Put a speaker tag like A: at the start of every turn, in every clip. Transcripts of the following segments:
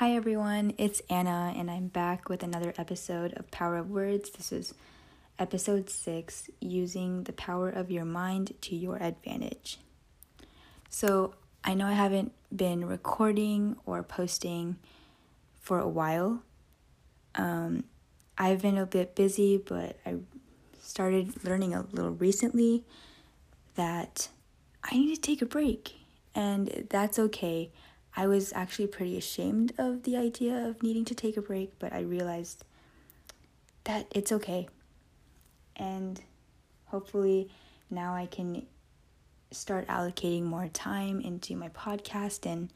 A: Hi everyone, it's Anna, and I'm back with another episode of Power of Words. This is episode 6 Using the Power of Your Mind to Your Advantage. So, I know I haven't been recording or posting for a while. Um, I've been a bit busy, but I started learning a little recently that I need to take a break, and that's okay. I was actually pretty ashamed of the idea of needing to take a break, but I realized that it's okay. And hopefully now I can start allocating more time into my podcast and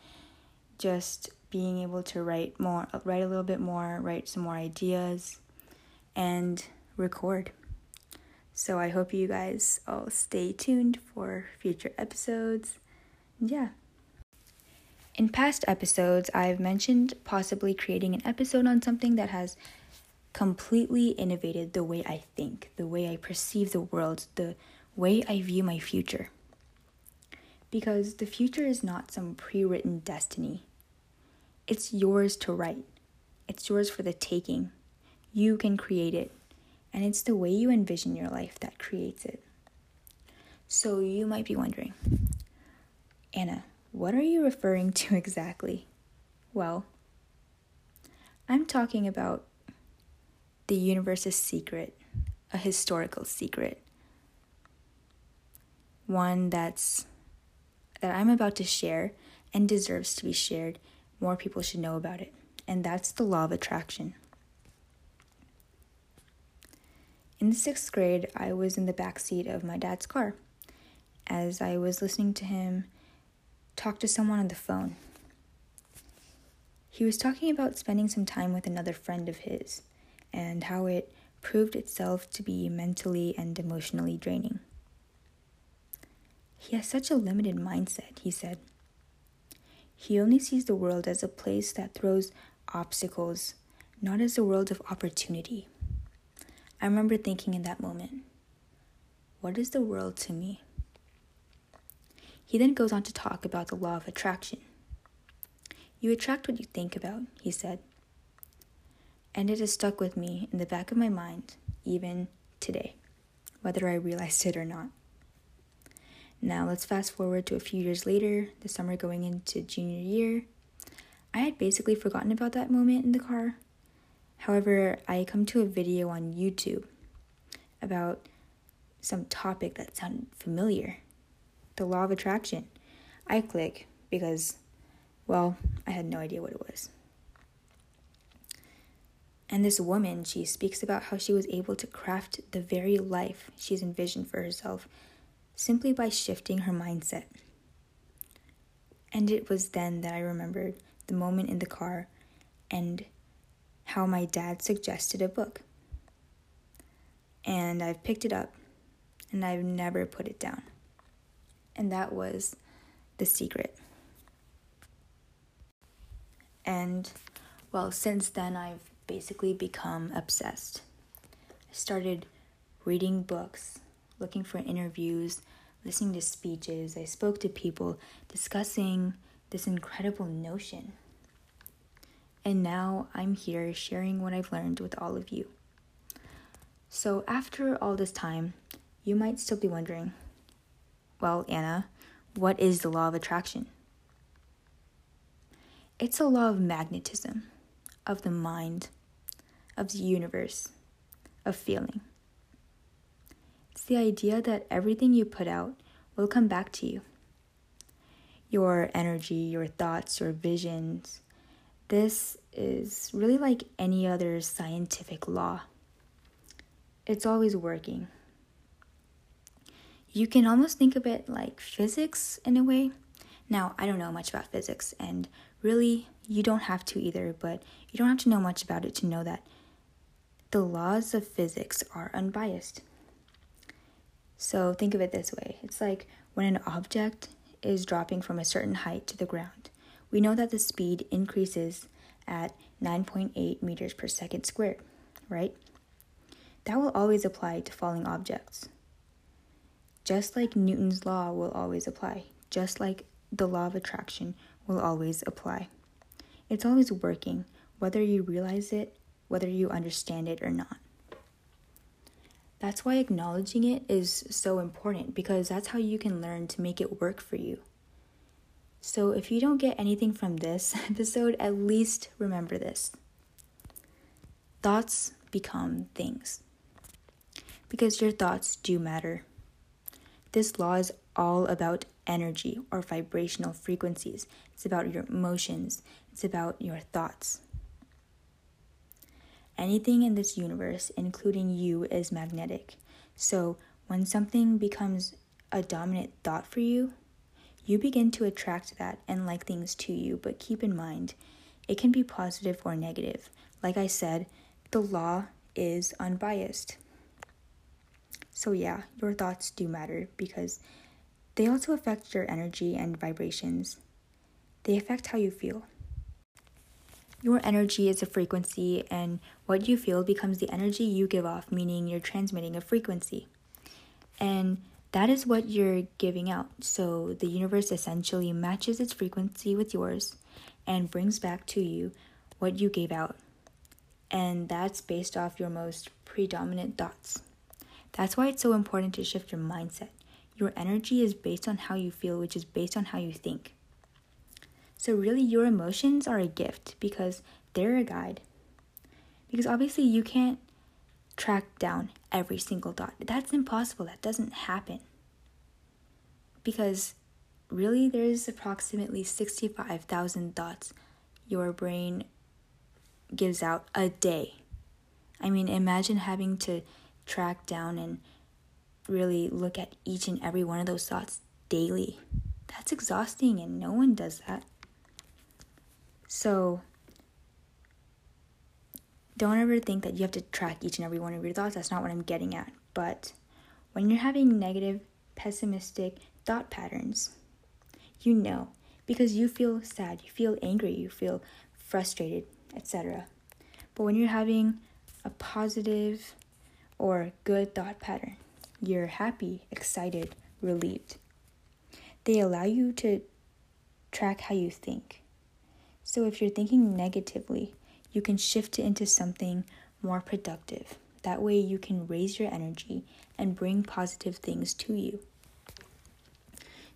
A: just being able to write more, write a little bit more, write some more ideas, and record. So I hope you guys all stay tuned for future episodes. Yeah. In past episodes, I've mentioned possibly creating an episode on something that has completely innovated the way I think, the way I perceive the world, the way I view my future. Because the future is not some pre written destiny, it's yours to write, it's yours for the taking. You can create it, and it's the way you envision your life that creates it. So you might be wondering, Anna, what are you referring to exactly? Well, I'm talking about the universe's secret, a historical secret. One that's that I'm about to share and deserves to be shared. More people should know about it. And that's the law of attraction. In the sixth grade, I was in the back seat of my dad's car as I was listening to him talk to someone on the phone. He was talking about spending some time with another friend of his and how it proved itself to be mentally and emotionally draining. He has such a limited mindset, he said. He only sees the world as a place that throws obstacles, not as a world of opportunity. I remember thinking in that moment, what is the world to me? He then goes on to talk about the law of attraction. You attract what you think about, he said. And it has stuck with me in the back of my mind, even today, whether I realized it or not. Now let's fast forward to a few years later, the summer going into junior year. I had basically forgotten about that moment in the car. However, I come to a video on YouTube about some topic that sounded familiar the law of attraction. I click because, well, I had no idea what it was. And this woman, she speaks about how she was able to craft the very life she's envisioned for herself simply by shifting her mindset. And it was then that I remembered the moment in the car and how my dad suggested a book. And I've picked it up and I've never put it down and that was the secret. And well, since then, I've basically become obsessed. I started reading books, looking for interviews, listening to speeches. I spoke to people discussing this incredible notion. And now I'm here sharing what I've learned with all of you. So, after all this time, you might still be wondering well, Anna, what is the law of attraction? It's a law of magnetism, of the mind, of the universe, of feeling. It's the idea that everything you put out will come back to you. Your energy, your thoughts, your visions. This is really like any other scientific law. It's always working you can almost think of it like physics in a way. Now, I don't know much about physics, and really, you don't have to either, but you don't have to know much about it to know that the laws of physics are unbiased. So, think of it this way it's like when an object is dropping from a certain height to the ground, we know that the speed increases at 9.8 meters per second squared, right? That will always apply to falling objects just like Newton's law will always apply, just like the law of attraction will always apply. It's always working, whether you realize it, whether you understand it or not. That's why acknowledging it is so important because that's how you can learn to make it work for you. So, if you don't get anything from this episode, at least remember this thoughts become things because your thoughts do matter. This law is all about energy or vibrational frequencies. It's about your emotions, it's about your thoughts. Anything in this universe, including you, is magnetic. So, when something becomes a dominant thought for you, you begin to attract that and like things to you. But keep in mind, it can be positive or negative. Like I said, the law is unbiased. So, yeah, your thoughts do matter because they also affect your energy and vibrations. They affect how you feel. Your energy is a frequency, and what you feel becomes the energy you give off, meaning you're transmitting a frequency. And that is what you're giving out. So the universe essentially matches its frequency with yours and brings back to you what you gave out. And that's based off your most predominant thoughts. That's why it's so important to shift your mindset. Your energy is based on how you feel, which is based on how you think. So, really, your emotions are a gift because they're a guide. Because obviously, you can't track down every single thought. That's impossible. That doesn't happen. Because really, there's approximately 65,000 thoughts your brain gives out a day. I mean, imagine having to track down and really look at each and every one of those thoughts daily. That's exhausting, and no one does that. So don't ever think that you have to track each and every one of your thoughts. That's not what I'm getting at. But when you're having negative, pessimistic thought patterns, you know because you feel sad, you feel angry, you feel frustrated, etc. But when you're having a positive or good thought pattern, you're happy, excited, relieved. They allow you to track how you think. So if you're thinking negatively, you can shift it into something more productive. That way, you can raise your energy and bring positive things to you.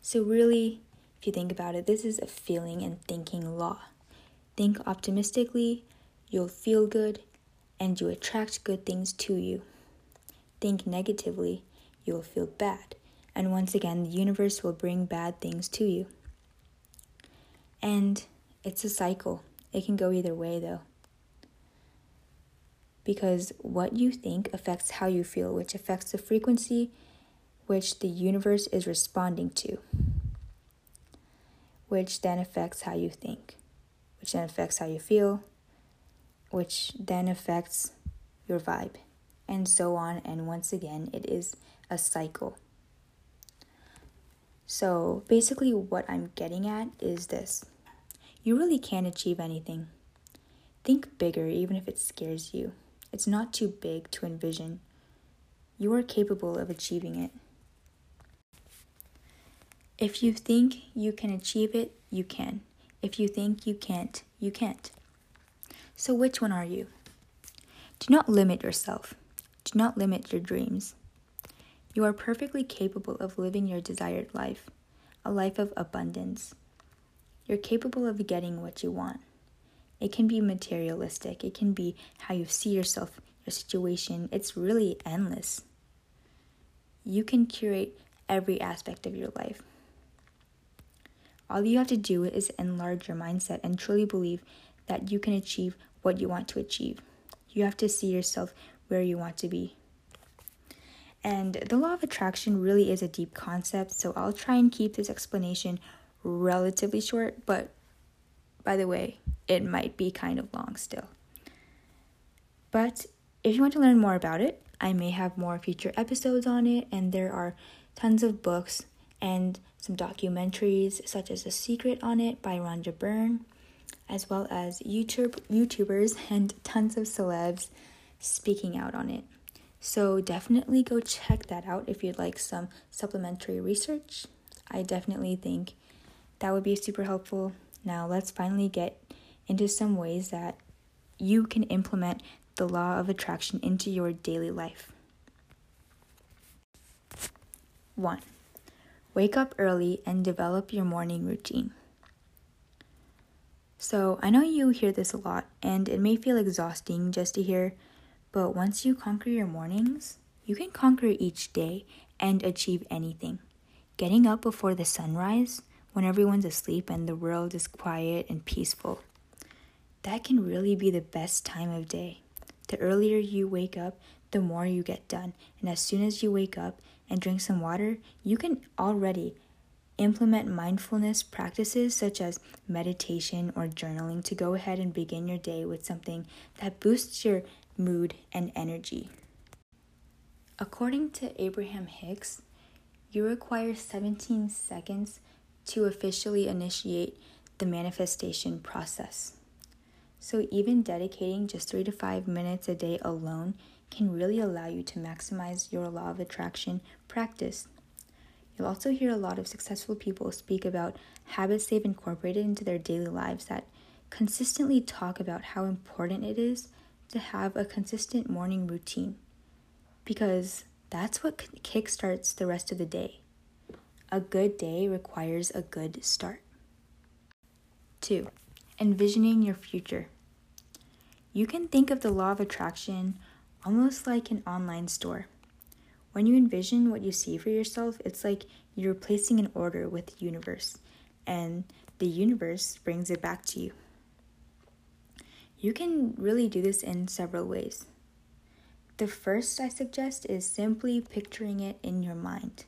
A: So, really, if you think about it, this is a feeling and thinking law. Think optimistically, you'll feel good, and you attract good things to you. Think negatively, you will feel bad, and once again, the universe will bring bad things to you. And it's a cycle. It can go either way, though. Because what you think affects how you feel, which affects the frequency which the universe is responding to, which then affects how you think, which then affects how you feel, which then affects your vibe, and so on. And once again, it is a cycle. So basically, what I'm getting at is this you really can achieve anything. Think bigger, even if it scares you. It's not too big to envision. You are capable of achieving it. If you think you can achieve it, you can. If you think you can't, you can't. So, which one are you? Do not limit yourself. Do not limit your dreams. You are perfectly capable of living your desired life, a life of abundance. You're capable of getting what you want. It can be materialistic, it can be how you see yourself, your situation. It's really endless. You can curate every aspect of your life. All you have to do is enlarge your mindset and truly believe that you can achieve what you want to achieve. You have to see yourself where you want to be. And the law of attraction really is a deep concept, so I'll try and keep this explanation relatively short, but by the way, it might be kind of long still. But if you want to learn more about it, I may have more future episodes on it, and there are tons of books and some documentaries, such as The Secret on it by Rhonda Byrne, as well as YouTube YouTubers and tons of celebs speaking out on it. So definitely go check that out if you'd like some supplementary research. I definitely think that would be super helpful. Now, let's finally get into some ways that you can implement the law of attraction into your daily life. 1. Wake up early and develop your morning routine. So, I know you hear this a lot, and it may feel exhausting just to hear, but once you conquer your mornings, you can conquer each day and achieve anything. Getting up before the sunrise, when everyone's asleep and the world is quiet and peaceful, that can really be the best time of day. The earlier you wake up, the more you get done. And as soon as you wake up and drink some water, you can already implement mindfulness practices such as meditation or journaling to go ahead and begin your day with something that boosts your mood and energy. According to Abraham Hicks, you require 17 seconds to officially initiate the manifestation process. So, even dedicating just three to five minutes a day alone can really allow you to maximize your law of attraction practice. You'll also hear a lot of successful people speak about habits they've incorporated into their daily lives that consistently talk about how important it is to have a consistent morning routine because that's what kickstarts the rest of the day. A good day requires a good start. 2. Envisioning your future. You can think of the law of attraction almost like an online store. When you envision what you see for yourself, it's like you're placing an order with the universe, and the universe brings it back to you. You can really do this in several ways. The first I suggest is simply picturing it in your mind,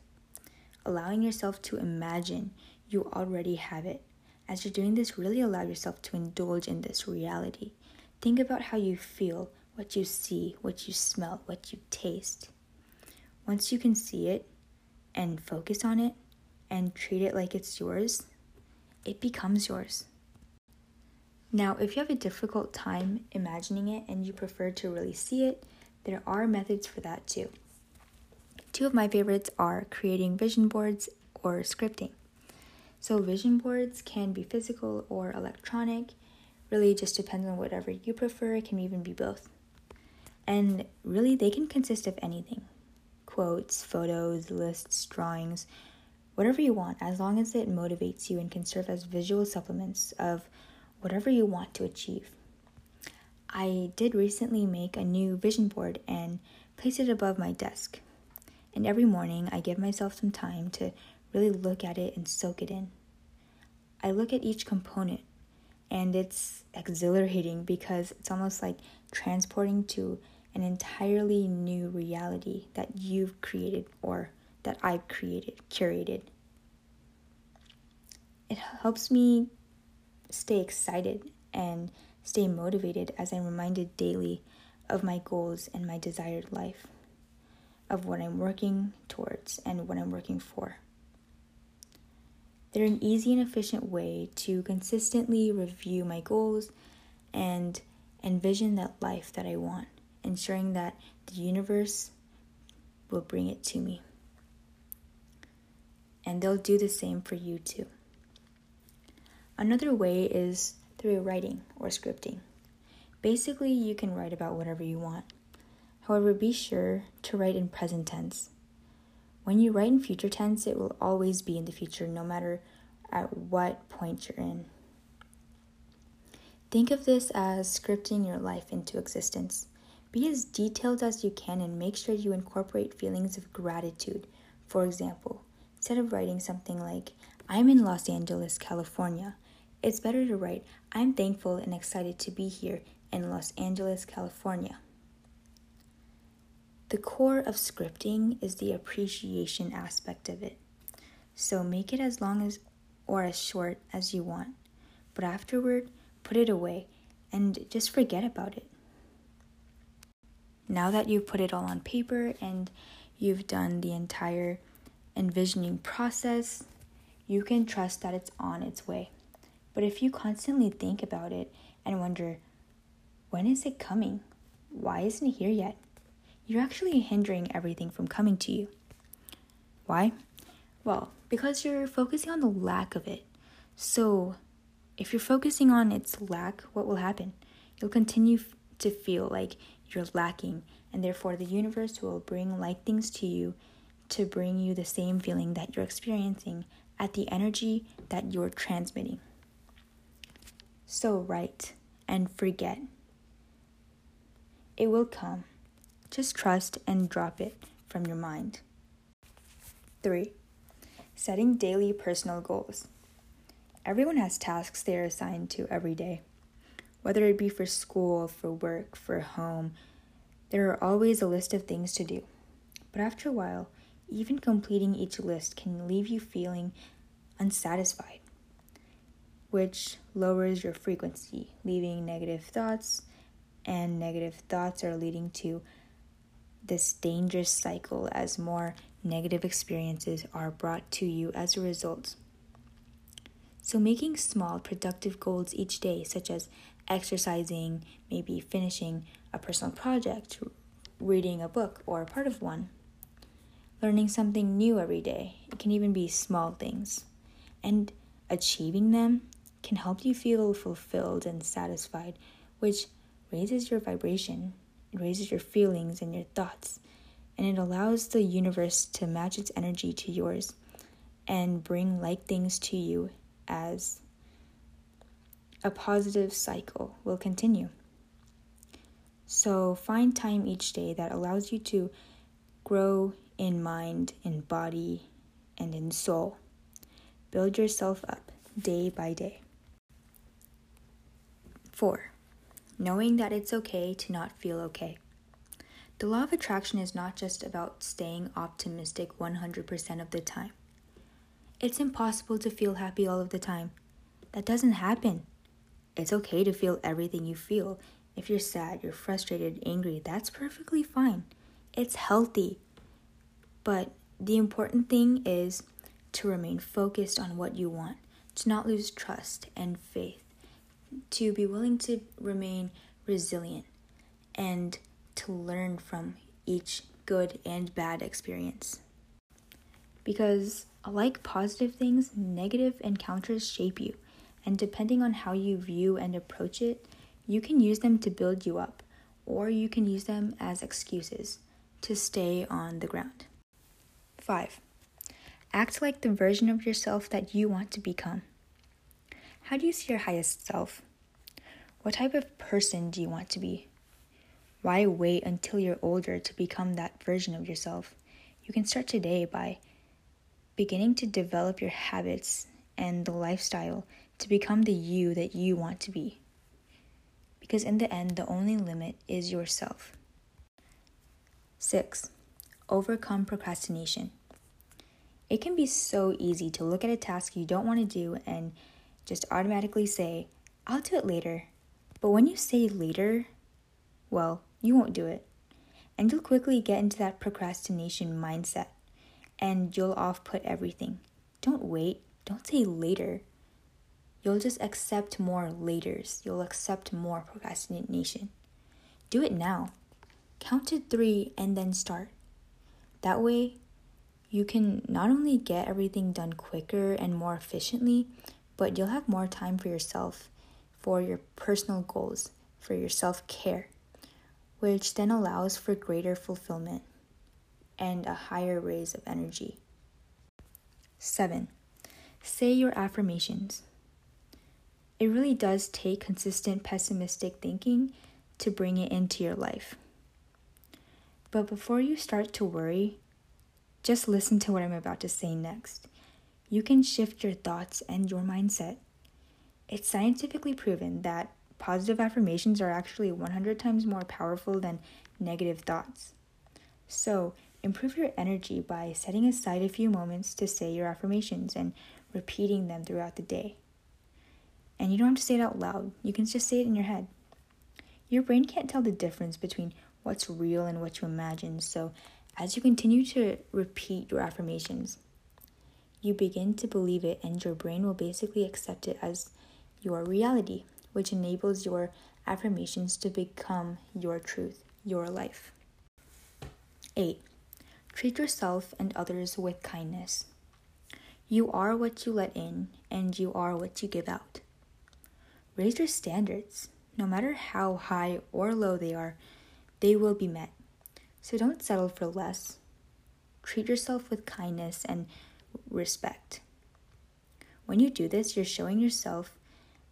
A: allowing yourself to imagine you already have it. As you're doing this, really allow yourself to indulge in this reality. Think about how you feel, what you see, what you smell, what you taste. Once you can see it and focus on it and treat it like it's yours, it becomes yours. Now, if you have a difficult time imagining it and you prefer to really see it, there are methods for that too. Two of my favorites are creating vision boards or scripting. So, vision boards can be physical or electronic, really just depends on whatever you prefer, it can even be both. And really, they can consist of anything quotes, photos, lists, drawings, whatever you want, as long as it motivates you and can serve as visual supplements of whatever you want to achieve. I did recently make a new vision board and place it above my desk. And every morning I give myself some time to really look at it and soak it in. I look at each component and it's exhilarating because it's almost like transporting to an entirely new reality that you've created or that I've created, curated. It helps me stay excited and stay motivated as I'm reminded daily of my goals and my desired life, of what I'm working towards and what I'm working for. They're an easy and efficient way to consistently review my goals and envision that life that I want, ensuring that the universe will bring it to me. And they'll do the same for you too. Another way is through writing or scripting. Basically, you can write about whatever you want. However, be sure to write in present tense. When you write in future tense, it will always be in the future, no matter at what point you're in. Think of this as scripting your life into existence. Be as detailed as you can and make sure you incorporate feelings of gratitude. For example, instead of writing something like, I'm in Los Angeles, California, it's better to write, I'm thankful and excited to be here in Los Angeles, California. The core of scripting is the appreciation aspect of it. So make it as long as or as short as you want. But afterward, put it away and just forget about it. Now that you've put it all on paper and you've done the entire envisioning process, you can trust that it's on its way. But if you constantly think about it and wonder, when is it coming? Why isn't it here yet? You're actually hindering everything from coming to you. Why? Well, because you're focusing on the lack of it. So, If you're focusing on its lack, what will happen? You'll continue f- to feel like you're lacking, and therefore the universe will bring like things to you to bring you the same feeling that you're experiencing at the energy that you're transmitting. So write and forget. It will come. Just trust and drop it from your mind. 3. Setting daily personal goals. Everyone has tasks they are assigned to every day. Whether it be for school, for work, for home, there are always a list of things to do. But after a while, even completing each list can leave you feeling unsatisfied, which lowers your frequency, leaving negative thoughts, and negative thoughts are leading to this dangerous cycle as more negative experiences are brought to you as a result. So, making small, productive goals each day, such as exercising, maybe finishing a personal project, reading a book or part of one, learning something new every day, it can even be small things, and achieving them can help you feel fulfilled and satisfied, which raises your vibration, it raises your feelings and your thoughts, and it allows the universe to match its energy to yours and bring like things to you as a positive cycle will continue. So find time each day that allows you to grow in mind, in body, and in soul. Build yourself up day by day. 4 knowing that it's okay to not feel okay. The law of attraction is not just about staying optimistic 100% of the time. It's impossible to feel happy all of the time. That doesn't happen. It's okay to feel everything you feel. If you're sad, you're frustrated, angry, that's perfectly fine. It's healthy. But the important thing is to remain focused on what you want, to not lose trust and faith to be willing to remain resilient and to learn from each good and bad experience. Because, like positive things, negative encounters shape you, and depending on how you view and approach it, you can use them to build you up, or you can use them as excuses to stay on the ground. 5. Act like the version of yourself that you want to become. How do you see your highest self? What type of person do you want to be? Why wait until you're older to become that version of yourself? You can start today by beginning to develop your habits and the lifestyle to become the you that you want to be. Because in the end, the only limit is yourself. 6. Overcome procrastination. It can be so easy to look at a task you don't want to do and just automatically say, I'll do it later. But when you say later, well, you won't do it. And you'll quickly get into that procrastination mindset and you'll off put everything. Don't wait, don't say later. You'll just accept more laters. You'll accept more procrastination. Do it now. Count to three and then start. That way, you can not only get everything done quicker and more efficiently, but you'll have more time for yourself, for your personal goals, for your self care, which then allows for greater fulfillment and a higher raise of energy. 7. Say your affirmations. It really does take consistent pessimistic thinking to bring it into your life. But before you start to worry, just listen to what I'm about to say next. You can shift your thoughts and your mindset. It's scientifically proven that positive affirmations are actually 100 times more powerful than negative thoughts. So, improve your energy by setting aside a few moments to say your affirmations and repeating them throughout the day. And you don't have to say it out loud, you can just say it in your head. Your brain can't tell the difference between what's real and what you imagine, so as you continue to repeat your affirmations, you begin to believe it, and your brain will basically accept it as your reality, which enables your affirmations to become your truth, your life. 8. Treat yourself and others with kindness. You are what you let in, and you are what you give out. raise your standards. No matter how high or low they are, they will be met. So don't settle for less. Treat yourself with kindness and respect. When you do this, you're showing yourself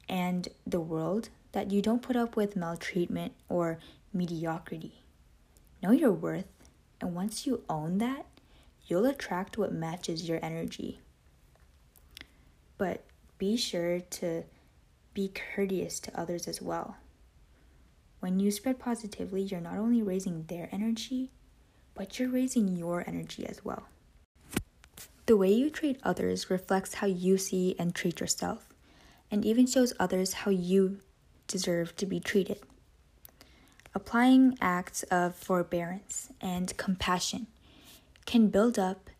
A: and the world that you don't put up with maltreatment or mediocrity. Know your worth, and once you own that, you'll attract what matches your energy. But be sure to be courteous to others as well. When you spread positively, you're not only raising their energy, but you're raising your energy as well. The way you treat others reflects how you see and treat yourself, and even shows others how you deserve to be treated. Applying acts of forbearance and compassion can build up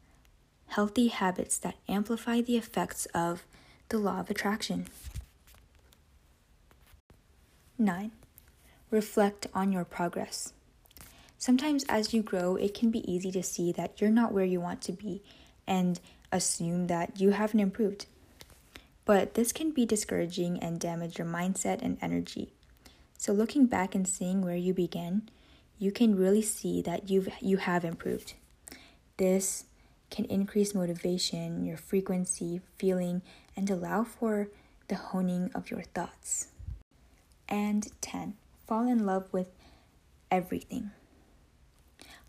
A: healthy habits that amplify the effects of the law of attraction. 9. Reflect on your progress. Sometimes, as you grow, it can be easy to see that you're not where you want to be and assume that you haven't improved. But this can be discouraging and damage your mindset and energy. So, looking back and seeing where you began, you can really see that you've, you have improved. This can increase motivation, your frequency, feeling, and allow for the honing of your thoughts. And 10. Fall in love with everything.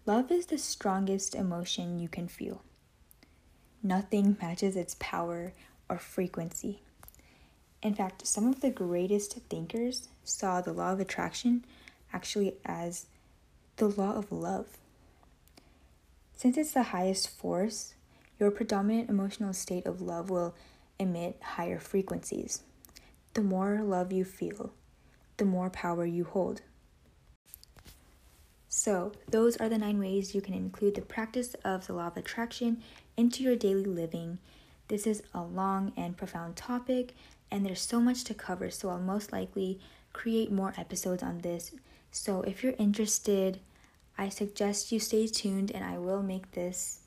A: Love is the strongest emotion you can feel. Nothing matches its power or frequency. In fact, some of the greatest thinkers saw the law of attraction actually as the law of love. Since it's the highest force, your predominant emotional state of love will emit higher frequencies. The more love you feel, the more power you hold. So, those are the nine ways you can include the practice of the law of attraction into your daily living. This is a long and profound topic, and there's so much to cover, so I'll most likely create more episodes on this. So, if you're interested, I suggest you stay tuned and I will make this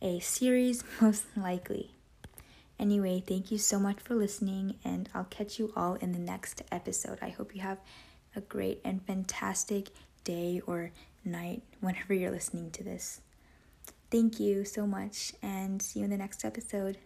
A: a series most likely. Anyway, thank you so much for listening, and I'll catch you all in the next episode. I hope you have a great and fantastic day or night whenever you're listening to this. Thank you so much, and see you in the next episode.